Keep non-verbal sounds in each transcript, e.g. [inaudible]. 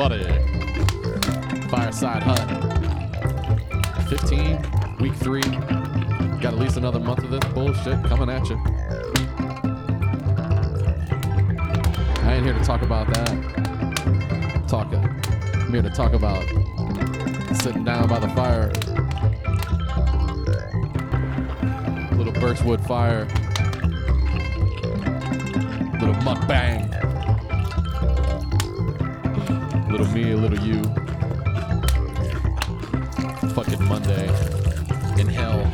everybody. Fireside Hut. 15, week three. Got at least another month of this bullshit coming at you. I ain't here to talk about that. Talk. Uh, I'm here to talk about sitting down by the fire. Little birchwood fire. Little mukbang. Little me, a little you. Fucking Monday in hell.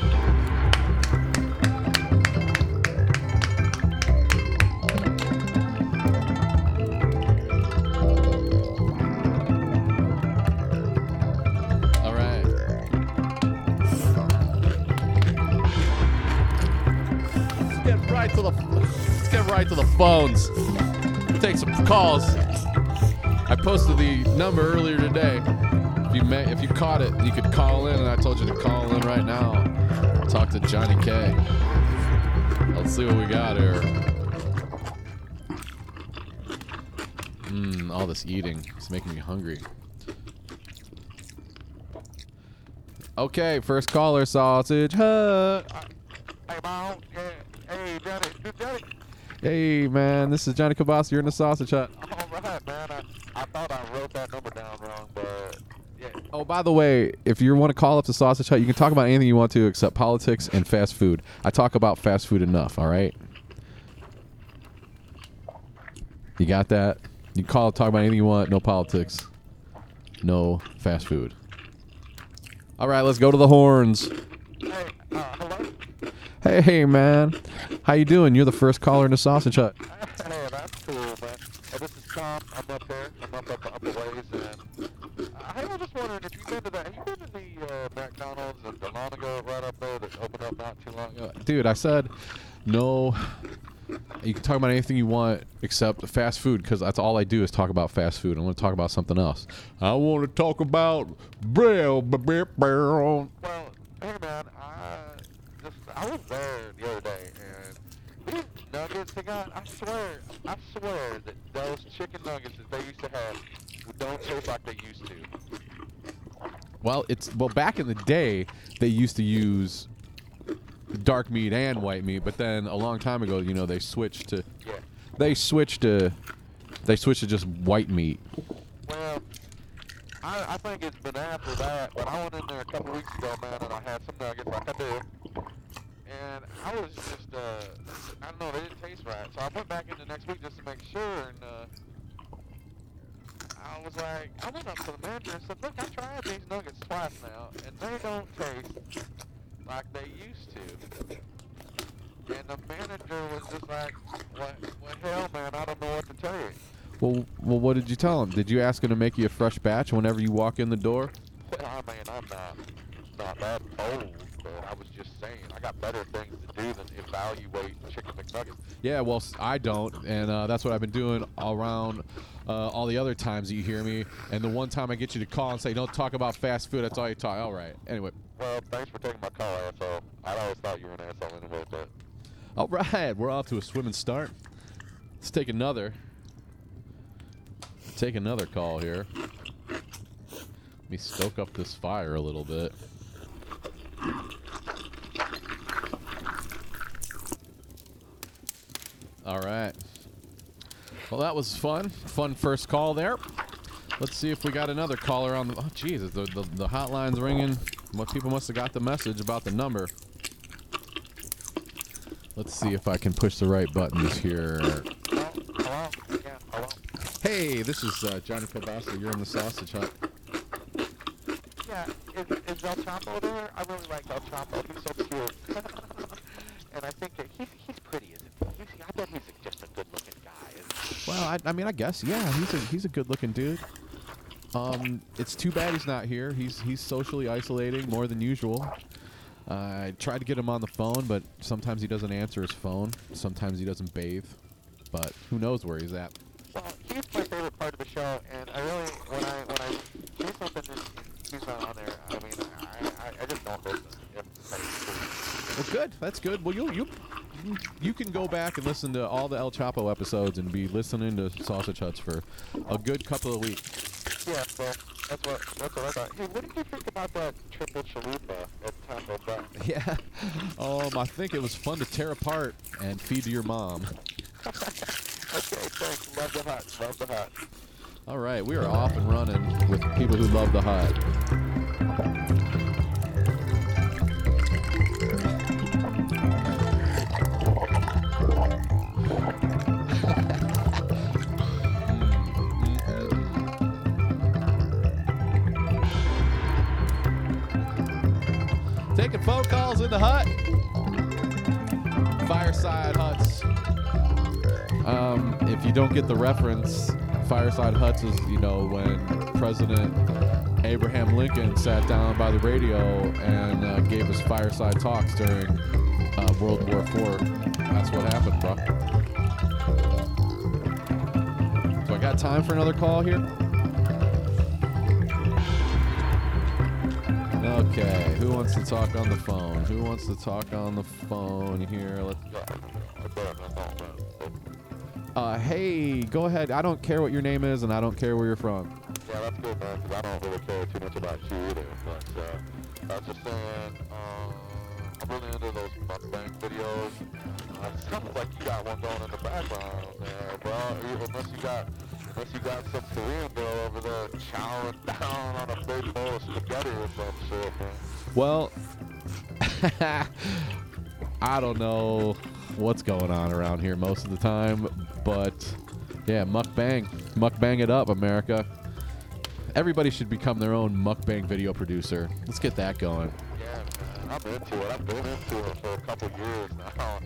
Right to the let's get right to the phones. Take some calls. I posted the number earlier today. If you may, if you caught it, you could call in, and I told you to call in right now. Talk to Johnny K. Let's see what we got here. Mmm, all this eating. It's making me hungry. Okay, first caller, Sausage Hut. Hey, Mom. Hey, Johnny. Hey, man, this is Johnny Cabas. You're in the Sausage Hut. All right, man. I, I thought I wrote that number down wrong, but yeah. Oh, by the way, if you want to call up the Sausage Hut, you can talk about anything you want to except politics and fast food. I talk about fast food enough, all right? You got that? You can call, talk about anything you want, no politics, no fast food. All right, let's go to the horns. Hey, uh, hello? Hey, hey, man. How you doing? You're the first caller in the Sausage Hut. Hey, that's cool, man. Hey, this is Tom. I'm up there. I'm up up, up a ways, and uh, hey, I was just wondering if you've been to that. Have you been to the uh, McDonald's in Delonigo right up there that opened up not too long ago? Dude, I said no. You can talk about anything you want except fast food because that's all I do is talk about fast food. I want to talk about something else. I want to talk about braille. Well, hey, man. I just I was there the other day, and these nuggets they got. I swear, I swear that those chicken nuggets that they used to have don't taste like they used to. Well, it's well back in the day they used to use dark meat and white meat, but then a long time ago, you know, they switched to Yeah. they switched to they switched to just white meat. Well, I, I think it's been after that, but I went in there a couple weeks ago, man, and I had some nuggets like I do. And I was just, uh, I don't know, they didn't taste right. So I went back in the next week just to make sure, and, uh, I was like, I went up to the manager and said, look, I tried these nuggets twice now, and they don't taste like they used to. And the manager was just like, what, what hell, man, I don't know what to tell you. Well, well, what did you tell him? Did you ask him to make you a fresh batch whenever you walk in the door? Well, I mean, I'm not not that old, but I was just saying I got better things to do than evaluate chicken McNuggets. Yeah, well, I don't, and uh, that's what I've been doing around uh, all the other times that you hear me. And the one time I get you to call and say, "Don't talk about fast food," that's all you talk. All right. Anyway, Well, thanks for taking my call, asshole. I always thought you were an asshole anyway, but all right, we're off to a swimming start. Let's take another. Take another call here. Let me stoke up this fire a little bit. All right. Well, that was fun. Fun first call there. Let's see if we got another caller on the. Oh, Jesus, the, the the hotline's ringing. People must have got the message about the number. Let's see if I can push the right buttons here. hello, hello, yeah, hello. Hey, this is uh, Johnny Kielbasa. You're in the Sausage Hut. Yeah, is, is El Chapo there? I really like El Chapo. He's so cute, [laughs] and I think that he's he's pretty, isn't he? He's, I bet he's just a good-looking guy. Well, I, I mean, I guess yeah. He's a he's a good-looking dude. Um, it's too bad he's not here. He's he's socially isolating more than usual. I tried to get him on the phone, but sometimes he doesn't answer his phone. Sometimes he doesn't bathe. But who knows where he's at? Well, he's my favorite part of the show, and I really, when I when I see something and he's not on there, I mean, I, I, I just don't listen. Well, good. That's good. Well, you you you can go back and listen to all the El Chapo episodes and be listening to Sausage Huts for a good couple of weeks. Yeah, so that's what that's what I thought. Hey, what did you think about that triple chalupa at Taco Bell? [laughs] Yeah. Um, I think it was fun to tear apart and feed to your mom. [laughs] okay, thanks. Love the hut. Love the hut. All right, we are off and running with people who love the hut. Fireside huts. Um, if you don't get the reference, Fireside Huts is, you know, when President Abraham Lincoln sat down by the radio and uh, gave us fireside talks during uh, World War IV. That's what happened, bro. So I got time for another call here? Okay, who wants to talk on the phone? Who wants to talk on the phone here? Let's man. Uh, hey, go ahead. I don't care what your name is, and I don't care where you're from. Yeah, that's good, man, 'cause I don't really care too much about you either. But uh, I was just saying, um, I'm really into those mukbang videos. Uh, it sounds like you got one going in the background there, bro. Unless you got, unless you got some Korean girl over there chowing [laughs] down on a big bowl of spaghetti or some shit, man. Well, [laughs] I don't know what's going on around here most of the time, but yeah, mukbang, mukbang it up, America. Everybody should become their own mukbang video producer. Let's get that going. Yeah, man, I'm into it. I've been into it for a couple years [laughs] now,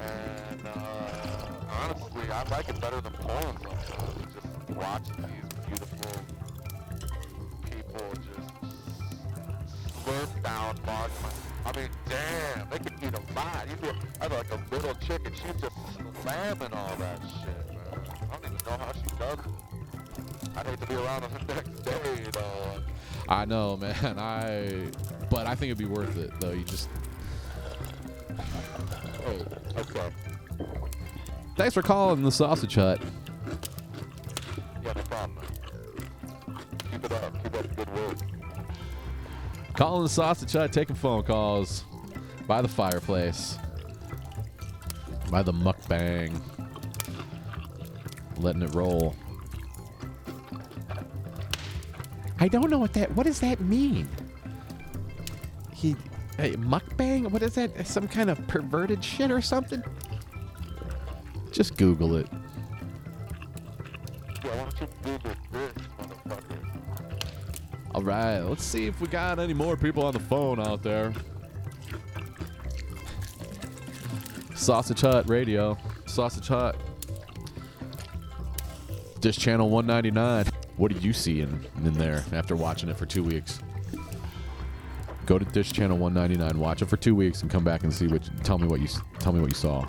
and uh, honestly, I like it better than porn sometimes. Just watching these beautiful people just slurp down marshmallows. I mean, damn, they can eat a lot. You feel, I have like a little chick, and she's just slamming all that shit, man. I don't even know how she does it. I'd hate to be around on the [laughs] next day, you know. I know, man. I, but I think it'd be worth it though. You just Hey, okay. thanks for calling the Sausage Hut. Calling the Sausage Hut, taking phone calls by the fireplace, by the mukbang, letting it roll. I don't know what that. What does that mean? He, hey, mukbang. What is that? Some kind of perverted shit or something? Just Google it. Yeah, All right, let's see if we got any more people on the phone out there. Sausage Hut Radio, Sausage Hut, Dish Channel 199. What do you see in, in there after watching it for two weeks? Go to Dish Channel 199, watch it for two weeks, and come back and see what. Tell me what you tell me what you saw.